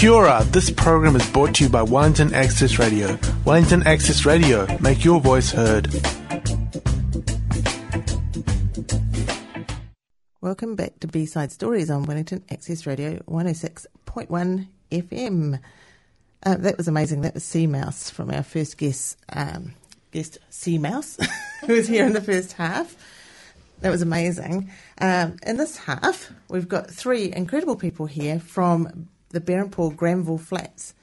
Kia ora. This program is brought to you by Wellington Access Radio. Wellington Access Radio, make your voice heard. Welcome back to B-Side Stories on Wellington Access Radio 106.1 FM. Uh, that was amazing. That was Sea Mouse from our first guest, um, guest Sea Mouse, who was here in the first half. That was amazing. Um, in this half, we've got three incredible people here from the Berhampore Granville Flats,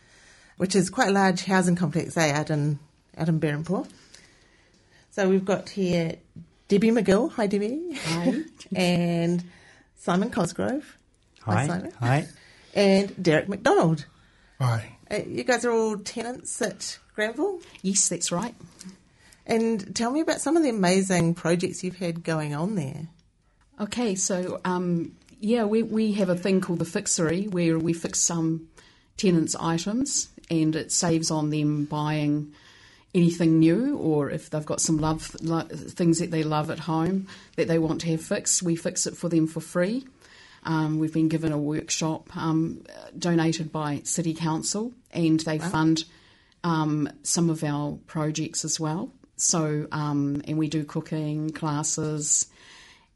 which is quite a large housing complex they out in out in Berhampore. So we've got here Debbie McGill. Hi, Debbie. Hi. and Simon Cosgrove. Hi. Simon. Hi. And Derek McDonald. Hi. Uh, you guys are all tenants at Granville. Yes, that's right. And tell me about some of the amazing projects you've had going on there. Okay, so um, yeah, we, we have a thing called the fixery where we fix some tenants' items and it saves on them buying anything new or if they've got some love lo- things that they love at home that they want to have fixed, we fix it for them for free. Um, we've been given a workshop um, donated by City Council and they fund um, some of our projects as well. So, um, and we do cooking classes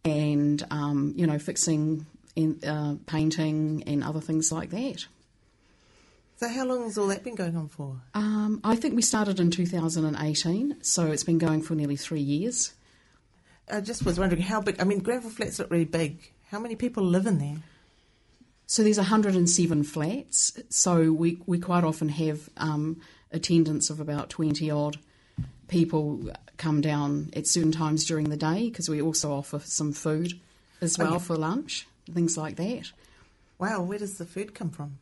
and, um, you know, fixing and uh, painting and other things like that. So, how long has all that been going on for? Um, I think we started in 2018, so it's been going for nearly three years. I just was wondering how big. I mean, Granville Flats look really big. How many people live in there? So there's 107 flats. So we, we quite often have um, attendance of about 20 odd people come down at certain times during the day because we also offer some food as well yeah. for lunch, things like that. Wow, where does the food come from?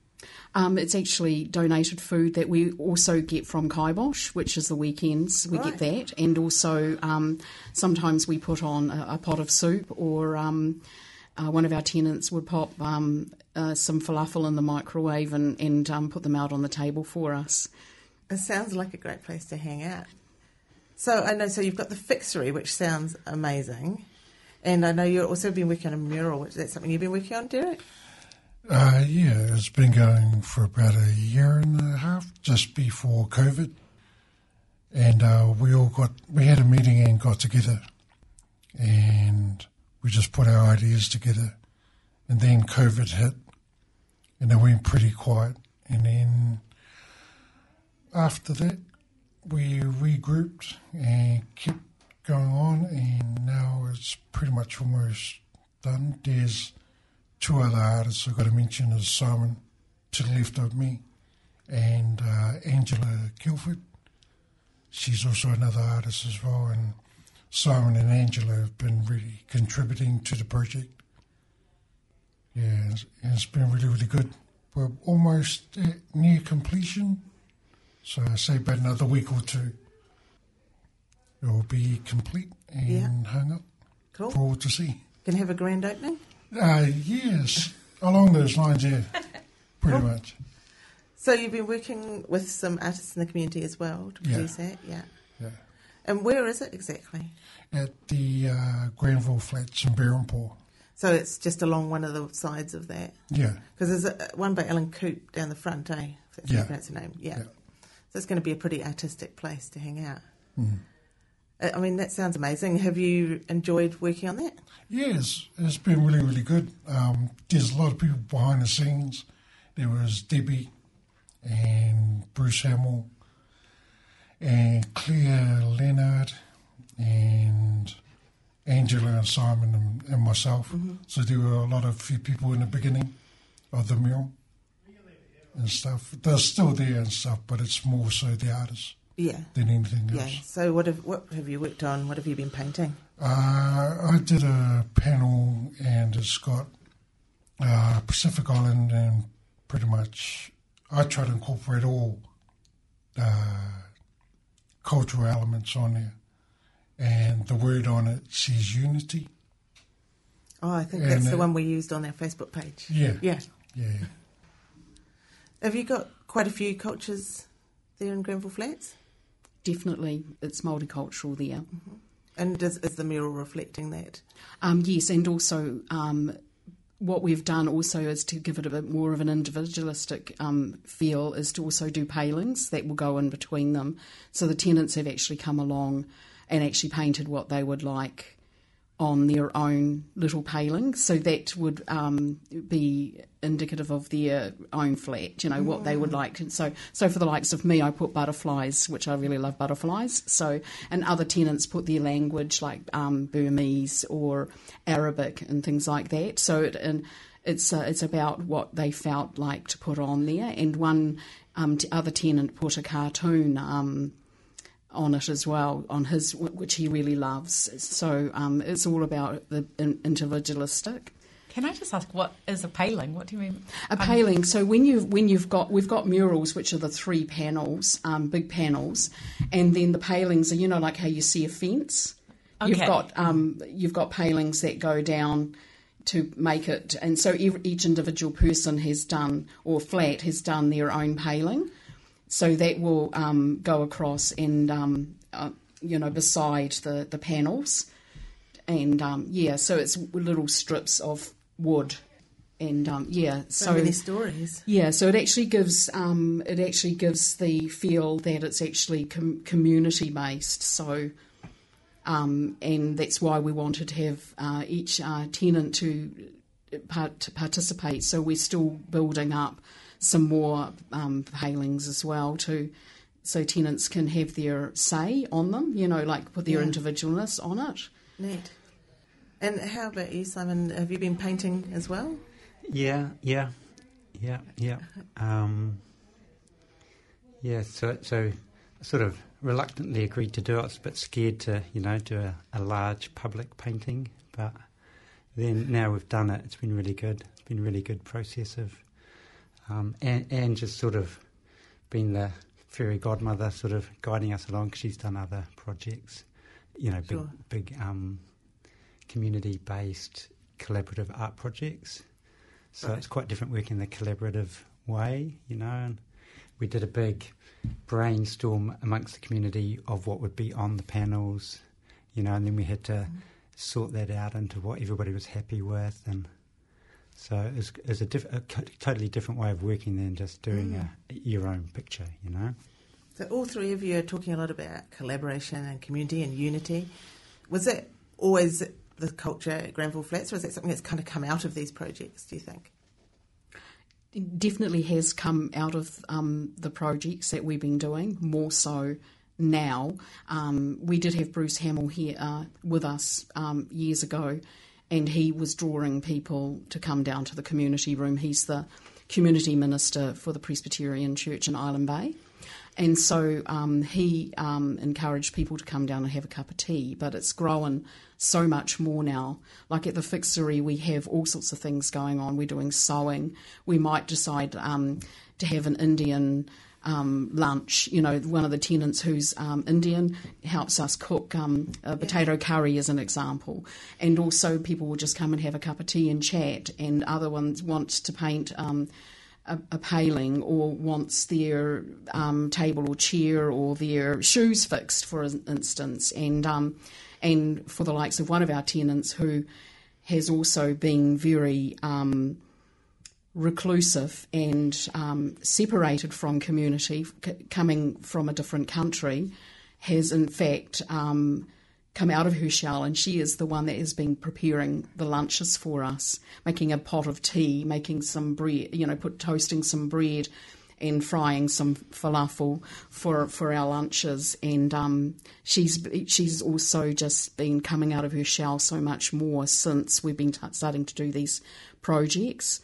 Um, it's actually donated food that we also get from Kaibosh, which is the weekends. We Right. get that, and also um, sometimes we put on a, a pot of soup, or um, uh, one of our tenants would pop um, uh, some falafel in the microwave and, and um, put them out on the table for us. It sounds like a great place to hang out. So I know. So you've got the fixery, which sounds amazing, and I know you've also been working on a mural. Is that something you've been working on, Derek. Uh, yeah, it's been going for about a year and a half, just before COVID. And uh, we all got, we had a meeting and got together. And we just put our ideas together. And then COVID hit. And it went pretty quiet. And then after that, we regrouped and kept going on. And now it's pretty much almost done. There's two other artists I've got to mention is Simon to the left of me and uh, Angela Guilford. She's also another artist as well, and Simon and Angela have been really contributing to the project. Yeah, it's, it's been really, really good. We're almost near completion, so I say about another week or two, it will be complete and Yeah. hung up Cool. for all to see. Can have a grand opening. Uh, yes, along those lines, yeah, pretty much. So you've been working with some artists in the community as well to Yeah. produce that, yeah. Yeah. And where is it exactly? At the uh, Granville Flats in Berhampore. So it's just along one of the sides of that. Yeah, Because there's a, one by Ellen Coop down the front, eh? If that's Yeah. pronounce her name. Yeah. Yeah. So it's going to be a pretty artistic place to hang out. Mm. I mean, that sounds amazing. Have you enjoyed working on that? yes, it's been really, really good. Um, there's a lot of people behind the scenes. There was Debbie and Bruce Hamill and Claire Leonard and Angela and Simon and, and myself. So there were a lot of few people in the beginning of the mural and stuff. They're still there and stuff, but it's more so the artists Yeah. than anything Yeah. So what have what have you worked on? What have you been painting? Uh, I did a panel and it's got uh, Pacific Island and pretty much I try to incorporate all uh, cultural elements on there. And the word on it says unity. Oh, I think And, that's the uh, one we used on our Facebook page. Yeah. Yeah. Yeah. Have you got quite a few cultures there in Granville Flats? Definitely, it's multicultural there. And does, is the mural reflecting that? Um, yes, and also um, what we've done also is to give it a bit more of an individualistic um, feel, is to also do palings that will go in between them. So the tenants have actually come along and actually painted what they would like on their own little paling. So that would um, be indicative of their own flat, you know, what they would like. And so, so for the likes of me, I put butterflies, which I really love butterflies. So, and other tenants put their language like um, Burmese or Arabic and things like that. So, it, and it's uh, it's about what they felt like to put on there. And one um, t- other tenant put a cartoon. On it as well, on his which he really loves. So um, it's all about the individualistic. Can I just ask what is a paling? What do you mean? A paling. So when you when you've got we've got murals, which are the three panels, um, big panels, and then the palings are you know like how you see a fence. Okay. You've got um, you've got palings that go down to make it, and so each individual person has done or flat has done their own paling. So that will um, go across and um, uh, you know beside the the panels, and um, yeah, so it's little strips of wood and um, yeah, so, so, many stories. Yeah, so it actually gives um, it actually gives the feel that it's actually com- community based. So, um, and that's why we wanted to have uh, each uh, tenant to, part- to participate. So we're still building up some more um, palings as well to so tenants can have their say on them. You know, like put their Yeah. individualness on it. Neat. And how about you, Simon? Have you been painting as well? Yeah, yeah, yeah, yeah. Um, yeah, so so sort of reluctantly agreed to do it. I was a bit scared to, you know, do a, a large public painting, but then now we've done it. It's been really good. It's been a really good process of, um, and, and just sort of being the fairy godmother, sort of guiding us along. 'cause she's done other projects, you know, big Sure. big um, community-based collaborative art projects. So Right. it's quite different working in the collaborative way, you know. And we did a big brainstorm amongst the community of what would be on the panels, you know, and then we had to sort that out into what everybody was happy with, and so it's, was, it was a, diff- a totally different way of working than just doing a, your own picture, you know. So all three of you are talking a lot about collaboration and community and unity. Was that always the culture at Granville Flats, or is that something that's kind of come out of these projects? Do you think? It definitely has come out of um, the projects that we've been doing more so now. Um, we did have Bruce Hamill here uh, with us um, years ago, and he was drawing people to come down to the community room. He's the community minister for the Presbyterian Church in Island Bay. And so um, he um, encouraged people to come down and have a cup of tea, but it's grown so much more now. Like at the fixery, we have all sorts of things going on. We're doing sewing. We might decide um, to have an Indian um, lunch. You know, one of the tenants who's um, Indian helps us cook um, a potato curry, as an example. And also, people will just come and have a cup of tea and chat, and other ones want to paint. Um, a, a paling or wants their um, table or chair or their shoes fixed, for instance, and um, and for the likes of one of our tenants who has also been very um, reclusive and um, separated from community, c- coming from a different country, has in fact um, come out of her shell, and she is the one that has been preparing the lunches for us, making a pot of tea, making some bread, you know, put toasting some bread. And frying some falafel for for our lunches, and um, she's she's also just been coming out of her shell so much more since we've been t- starting to do these projects.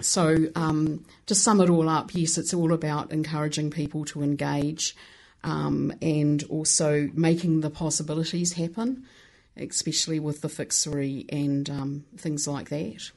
So, um, to sum it all up, yes, it's all about encouraging people to engage um, and also making the possibilities happen, especially with the fixery and um, things like that.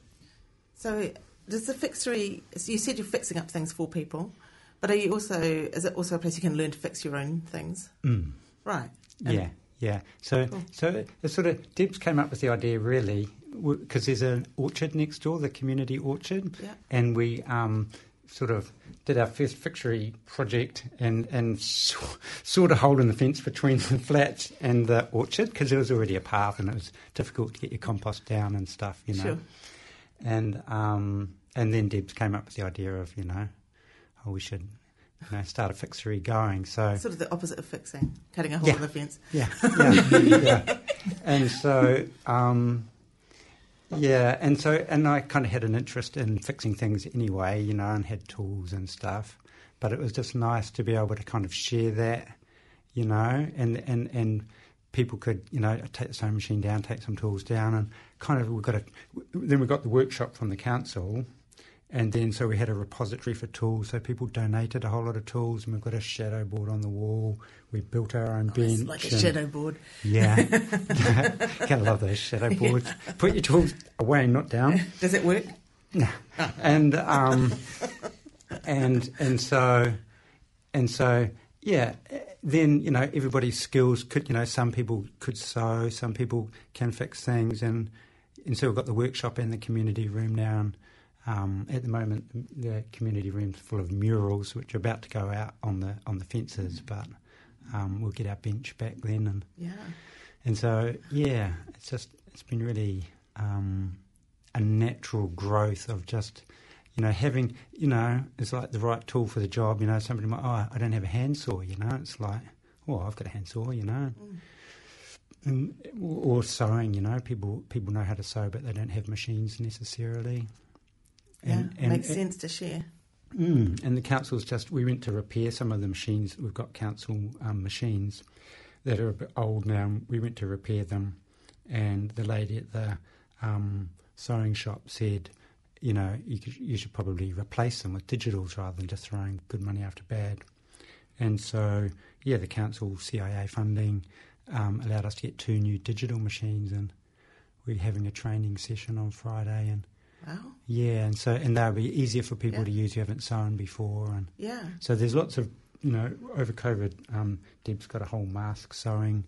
So does the fixery? You said you're fixing up things for people, but are you also? Is it also a place you can learn to fix your own things? Mm. Right. Yeah, yeah. So, Cool. so it sort of Debs came up with the idea really because there's an orchard next door, the community orchard, Yeah. and we um, sort of did our first fixery project and and saw, sawed a hole in the fence between the flat and the orchard because there was already a path and it was difficult to get your compost down and stuff, you know. Sure. and um, and then Debs came up with the idea of you know, oh, we should you know start a fixery going. So Sort of the opposite of fixing, cutting a hole Yeah. in the fence. yeah, yeah, yeah. And so, um, yeah, and so, and I kind of had an interest in fixing things anyway, you know, and had tools and stuff. But it was just nice to be able to kind of share that, you know, and and and people could, you know, take the sewing machine down, take some tools down, and kind of we got a. Then we got the workshop from the council. And then, so we had a repository for tools. So people donated a whole lot of tools, and we've got a shadow board on the wall. We built our own Oh, bench. like a shadow board. yeah. Gotta love those shadow boards. Put your tools away, not down. Does it work? No. And um and and so and so yeah, then you know everybody's skills could you know some people could sew, some people can fix things and and so we've got the workshop and the community room now and um, at the moment, the community room's full of murals, which are about to go out on the on the fences. But um, we'll get our bench back then, and Yeah. and so, yeah, it's just it's been really um, a natural growth of just you know having you know it's like the right tool for the job. You know, somebody might oh I don't have a handsaw. You know, it's like oh I've got a handsaw. You know. And, or sewing, you know, people people know how to sew, but they don't have machines necessarily. Yeah. And- and- Makes sense to share. Mm, and the council's just, we went to repair some of the machines. We've got council um, machines that are a bit old now. We went to repair them, and the lady at the um, sewing shop said, you know, you, could, you should probably replace them with digitals rather than just throwing good money after bad. And so, yeah, the council CIA funding um, allowed us to get two new digital machines, and we're having a training session on Friday, and Wow. yeah, and so and they'll be easier for people Yeah. to use who haven't sewn before, and Yeah. so there's lots of you know over COVID, um, Deb's got a whole mask sewing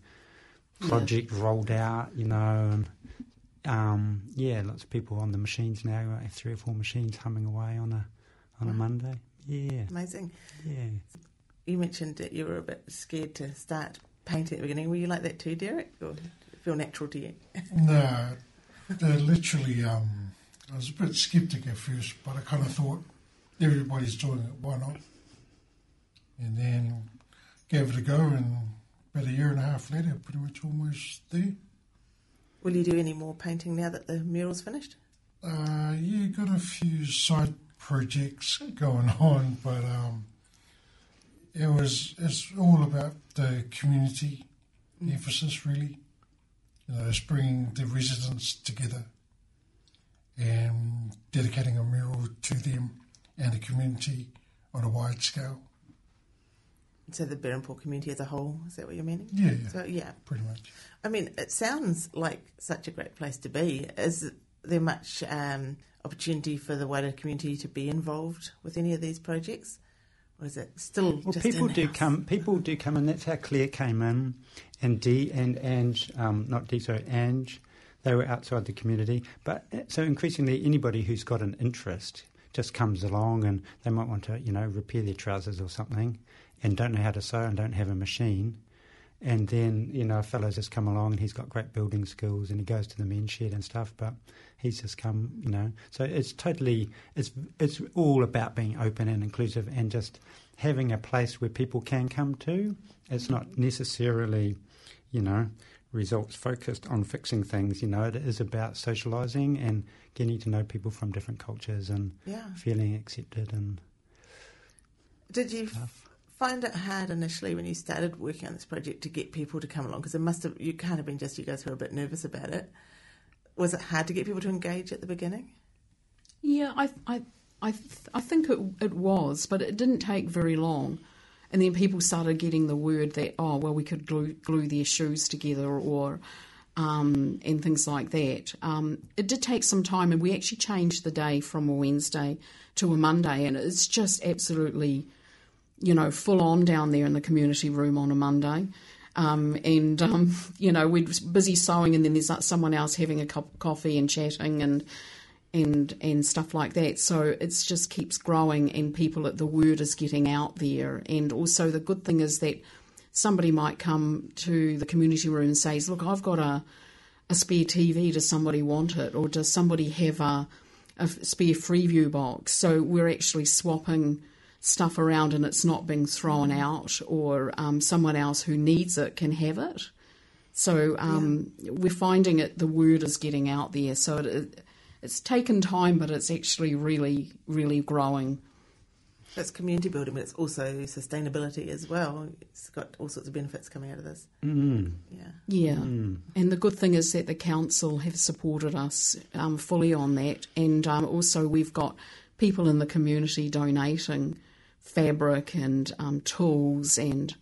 project rolled out, you know, and um, yeah, lots of people on the machines now. I have three or four machines humming away on a on a Monday. Yeah, Amazing. yeah. You mentioned that you were a bit scared to start painting at the beginning. Were you like that too, Derek? Or it feel natural to you? No, they're literally. Um, I was a bit sceptic at first, but I kind of thought everybody's doing it. Why not? And then gave it a go, and about a year and a half later, pretty much almost there. Will you do any more painting now that the mural's finished? Uh, yeah, got a few side projects going on, but um, it was it's all about the community emphasis, really. You know, it's bringing the residents together and dedicating a mural to them and the community on a wide scale. So the Berhampore community as a whole, is that what you're meaning? Yeah, yeah, So yeah, pretty much. I mean, it sounds like such a great place to be. Is there much um, opportunity for the wider community to be involved with any of these projects, or is it still Well, just people do in-house? come. People do come, and that's how Claire came in, and D and Ange, um, not D sorry, Ange. They were outside the community, but uh, so increasingly, anybody who's got an interest just comes along, and they might want to, you know, repair their trousers or something, and don't know how to sew and don't have a machine. And then, you know, a fellow's just come along and he's got great building skills and he goes to the men's shed and stuff, but he's just come, you know. So it's totally, it's, it's all about being open and inclusive and just having a place where people can come to. It's not necessarily, you know, results focused on fixing things, you know. It is about socialising and getting to know people from different cultures and Yeah. feeling accepted and Did you stuff. find it hard initially when you started working on this project to get people to come along? Because it must have you can't have been just you guys who were a bit nervous about it. Was it hard to get people to engage at the beginning? Yeah, I, I, I, th- I think it, it was, but it didn't take very long. And then people started getting the word that, oh, well, we could glue, glue their shoes together or, um, and things like that. Um, it did take some time, and we actually changed the day from a Wednesday to a Monday, and it's just absolutely, you know, full on down there in the community room on a Monday. Um, and um, you know we're busy sewing, and then there's someone else having a cup of coffee and chatting, and and and stuff like that. So it's just keeps growing, and people at the word is getting out there. And also the good thing is that somebody might come to the community room and says, "Look, I've got a a spare TV. Does somebody want it, or does somebody have a a spare Freeview box. So we're actually swapping stuff around and it's not being thrown out, or um, someone else who needs it can have it. So um, we're finding it. The word is getting out there. So it, it's taken time, but it's actually really, really growing. It's community building, but it's also sustainability as well. It's got all sorts of benefits coming out of this. Mm. Yeah. Yeah, and the good thing is that the council have supported us um, fully on that, and um, also we've got people in the community donating fabric and um, tools and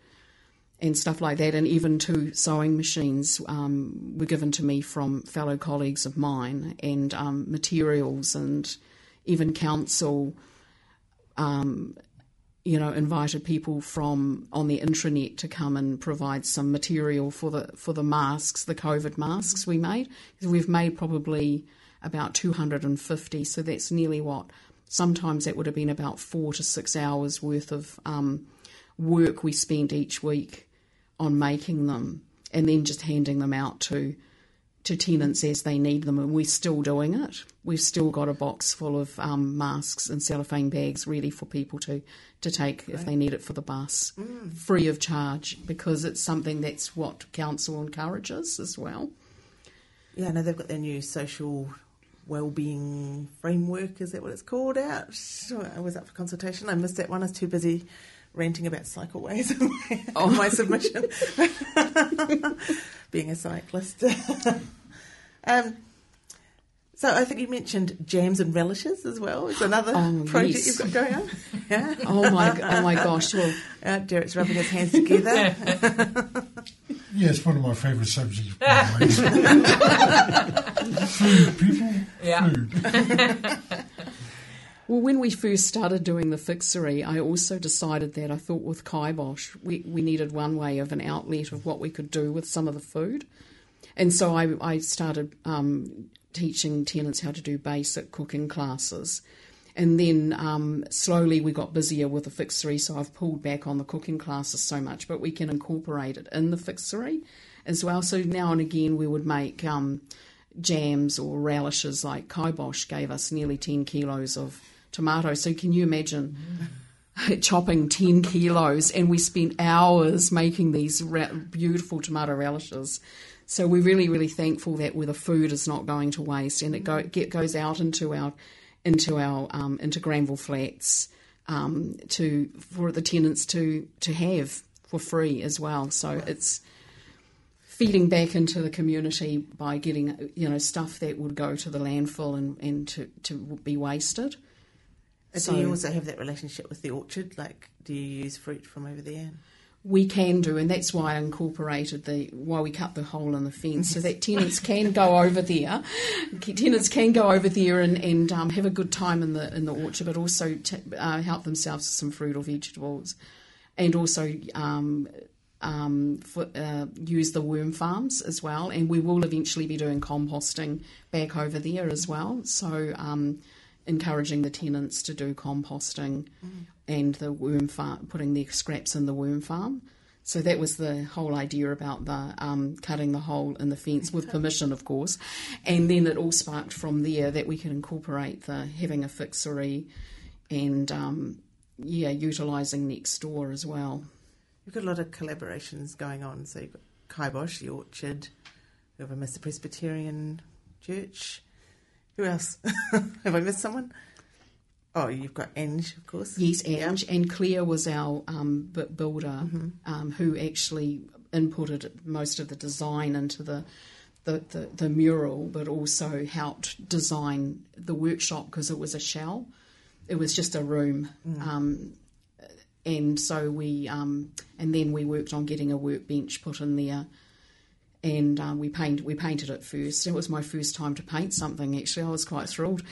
and stuff like that, and even two sewing machines um, were given to me from fellow colleagues of mine, and um, materials, and even council um, you know, invited people from on the intranet to come and provide some material for the for the masks, the COVID masks we made. We've made probably about 250, so that's nearly what. Sometimes that would have been about four to six hours worth of um, work we spent each week on making them, and then just handing them out to to tenants as they need them, and we're still doing it. We've still got a box full of um, masks and cellophane bags ready for people to, to take if they need it for the bus, free of charge, because it's something that's what council encourages as well. Yeah, I know they've got their new social well-being framework. Is that what it's called? Out. I was up for consultation. I missed that one. I was too busy ranting about cycleways in my, Oh. my submission. Being a cyclist. um, so I think you mentioned jams and relishes as well. It's another Oh, project yes. you've got going on. Yeah. Oh my, oh my gosh! Well, Uh, Derek's rubbing his hands together. Yeah, it's one of my favourite subjects. by the way. food, people, Yeah. food. Well, when we first started doing the fixery, I also decided that I thought with Kaibosh, we, we needed one way of an outlet of what we could do with some of the food. And so I, I started um, teaching tenants how to do basic cooking classes. And then um, slowly we got busier with the fixery, so I've pulled back on the cooking classes so much, but we can incorporate it in the fixery as well. So now and again we would make um, jams or relishes, like Kaibosh gave us nearly 10 kilos of tomatoes. So can you imagine chopping 10 kilos? And we spent hours making these ra- beautiful tomato relishes. So we're really, really thankful that where the food is not going to waste and it go, get, goes out into our into our um, into Granville Flats um, to for the tenants to to have for free as well. So it's feeding back into the community by getting you know stuff that would go to the landfill and, and to, to be wasted. So- do you also have that relationship with the orchard? Like, do you use fruit from over there? We can do, and that's why I incorporated the why we cut the hole in the fence so that tenants can go over there. Tenants can go over there and, and um, have a good time in the in the orchard, but also t- uh, help themselves with some fruit or vegetables, and also um, um, for, uh, use the worm farms as well. And we will eventually be doing composting back over there as well. So um, encouraging the tenants to do composting and the worm farm, putting their scraps in the worm farm. So that was the whole idea about the um, cutting the hole in the fence with permission, of course, and then it all sparked from there that we can incorporate the having a fixery, and um, yeah, utilising next door as well. You've got a lot of collaborations going on. So you've got Kaibosh, the Orchard, whoever missed the Presbyterian Church. Who else? Have I missed someone? Oh, you've got Ange, of course. Yes, Yeah. Ange and Claire was our um, bu- builder um, who actually inputted most of the design into the the, the, the mural, but also helped design the workshop because it was a shell. It was just a room. Um, and so we, um, and then we worked on getting a workbench put in there, and um, we paint we painted it first. It was my first time to paint something. Actually, I was quite thrilled.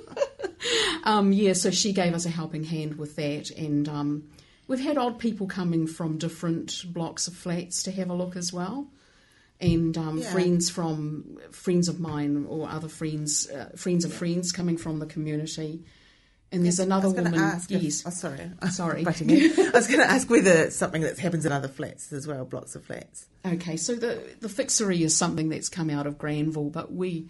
um, yeah, so she gave us a helping hand with that, and um, we've had odd people coming from different blocks of flats to have a look as well. And um, Yeah. friends from friends of mine or other friends, uh, friends of friends coming from the community. And there's another was going to woman. ask. if- yes, oh, sorry. Sorry. I was going to ask whether something that happens in other flats as well, blocks of flats. Okay, so the the fixery is something that's come out of Granville, but we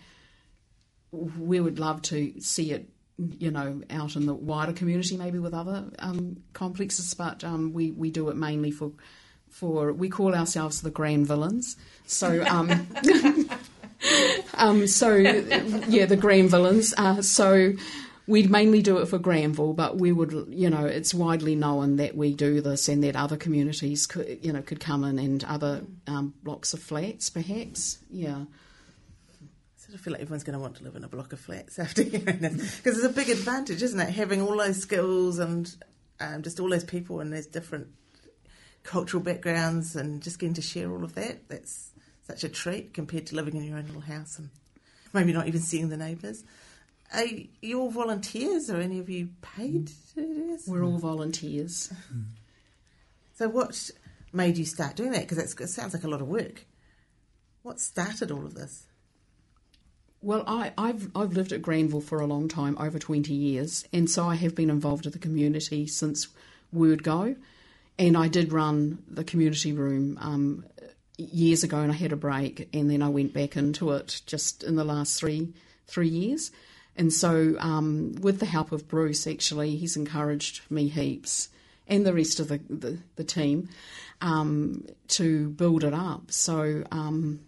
we would love to see it, you know, out in the wider community, maybe with other um, complexes. But um, we we do it mainly for for we call ourselves the grand villains. So. Um, um, so yeah, the grand villains. Uh, so we'd mainly do it for Granville, but we would, you know, it's widely known that we do this and that other communities could, you know, could come in and other um, blocks of flats, perhaps. Yeah. I sort of feel like everyone's going to want to live in a block of flats after hearing this because it's a big advantage, isn't it? Having all those skills and um, just all those people and those different cultural backgrounds and just getting to share all of that. That's such a treat compared to living in your own little house and maybe not even seeing the neighbours. Are you all volunteers or any of you paid to do this? We're all volunteers. So, what made you start doing that? Because it sounds like a lot of work. What started all of this? Well, I, have I've lived at Granville for a long time, over 20 years, and so I have been involved with the community since Word Go. And I did run the community room um, years ago, and I had a break, and then I went back into it just in the last three three years. And so, um, with the help of Bruce, actually, he's encouraged me heaps and the rest of the, the, the team um, to build it up. So, um,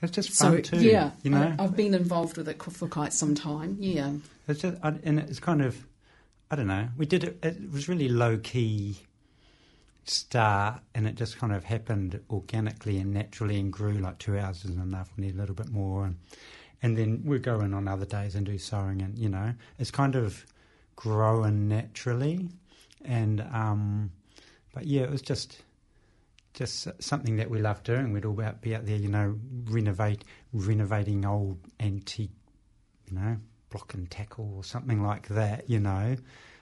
it's just fun so, too. Yeah, you know, I, have been involved with it for quite some time. Yeah, it's just, and it's kind of, I don't know. We did it. It was really low key start, and it just kind of happened organically and naturally, and grew. Like two hours is enough. We need a little bit more, and and then we go in on other days and do sewing, and you know, it's kind of growing naturally, and um, but yeah, it was just just something that we love doing. We'd all be out there, you know, renovate renovating old antique, you know, block and tackle or something like that, you know,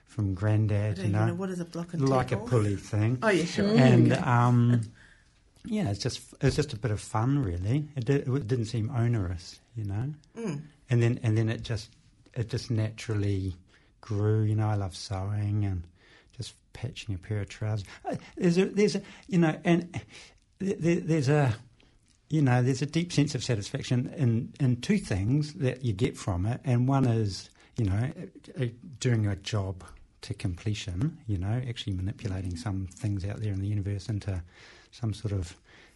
from granddad, you know. know. What is a block and like tackle? a pulley thing. Oh yeah, sure. And um, yeah, it's just it's just a bit of fun, really. It, did, it didn't seem onerous, you know. Mm. And then and then it just it just naturally grew. You know, I love sewing and just patching a pair of trousers. Uh, There's a there's a you know and there, there's a you know there's a deep sense of satisfaction in in two things that you get from it, and one is you know uh, doing a job to completion. You know, actually manipulating some things out there in the universe into some sort of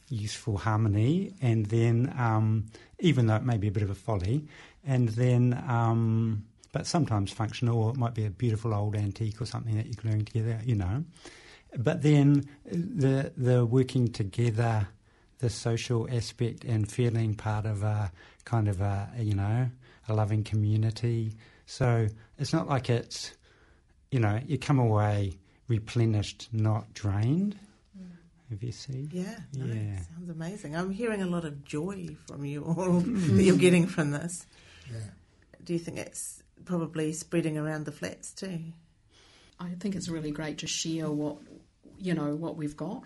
useful harmony, and then um, even though it may be a bit of a folly, and then um, but sometimes functional, or it might be a beautiful old antique or something that you're gluing together, you know. But then the the working together, the social aspect and feeling part of a kind of a you know a loving community. So it's not like it's you know you come away replenished, not drained. Have you seen? Yeah, no, Yeah. sounds amazing. I'm hearing a lot of joy from you all that you're getting from this. Yeah. Do you think it's probably spreading around the flats too? I think it's really great to share what you know what we've got,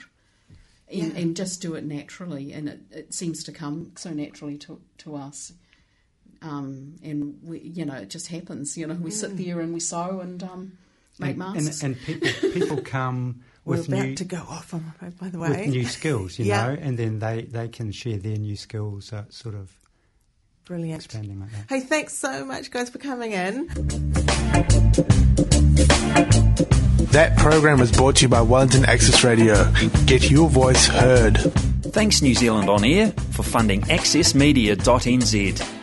and, Yeah. and just do it naturally. And it, it seems to come so naturally to to us. Um, and we, you know, it just happens. You know, we sit there and we sew and um, make and, masks. and, and people people come We're with about new to go off, I'm by the way. with new skills, you Yeah. know, and then they, they can share their new skills, so it's sort of Brilliant. expanding like that. Hey, thanks so much, guys, for coming in. That program was brought to you by Wellington Access Radio. Get your voice heard. Thanks New Zealand On Air for funding accessmedia.nz.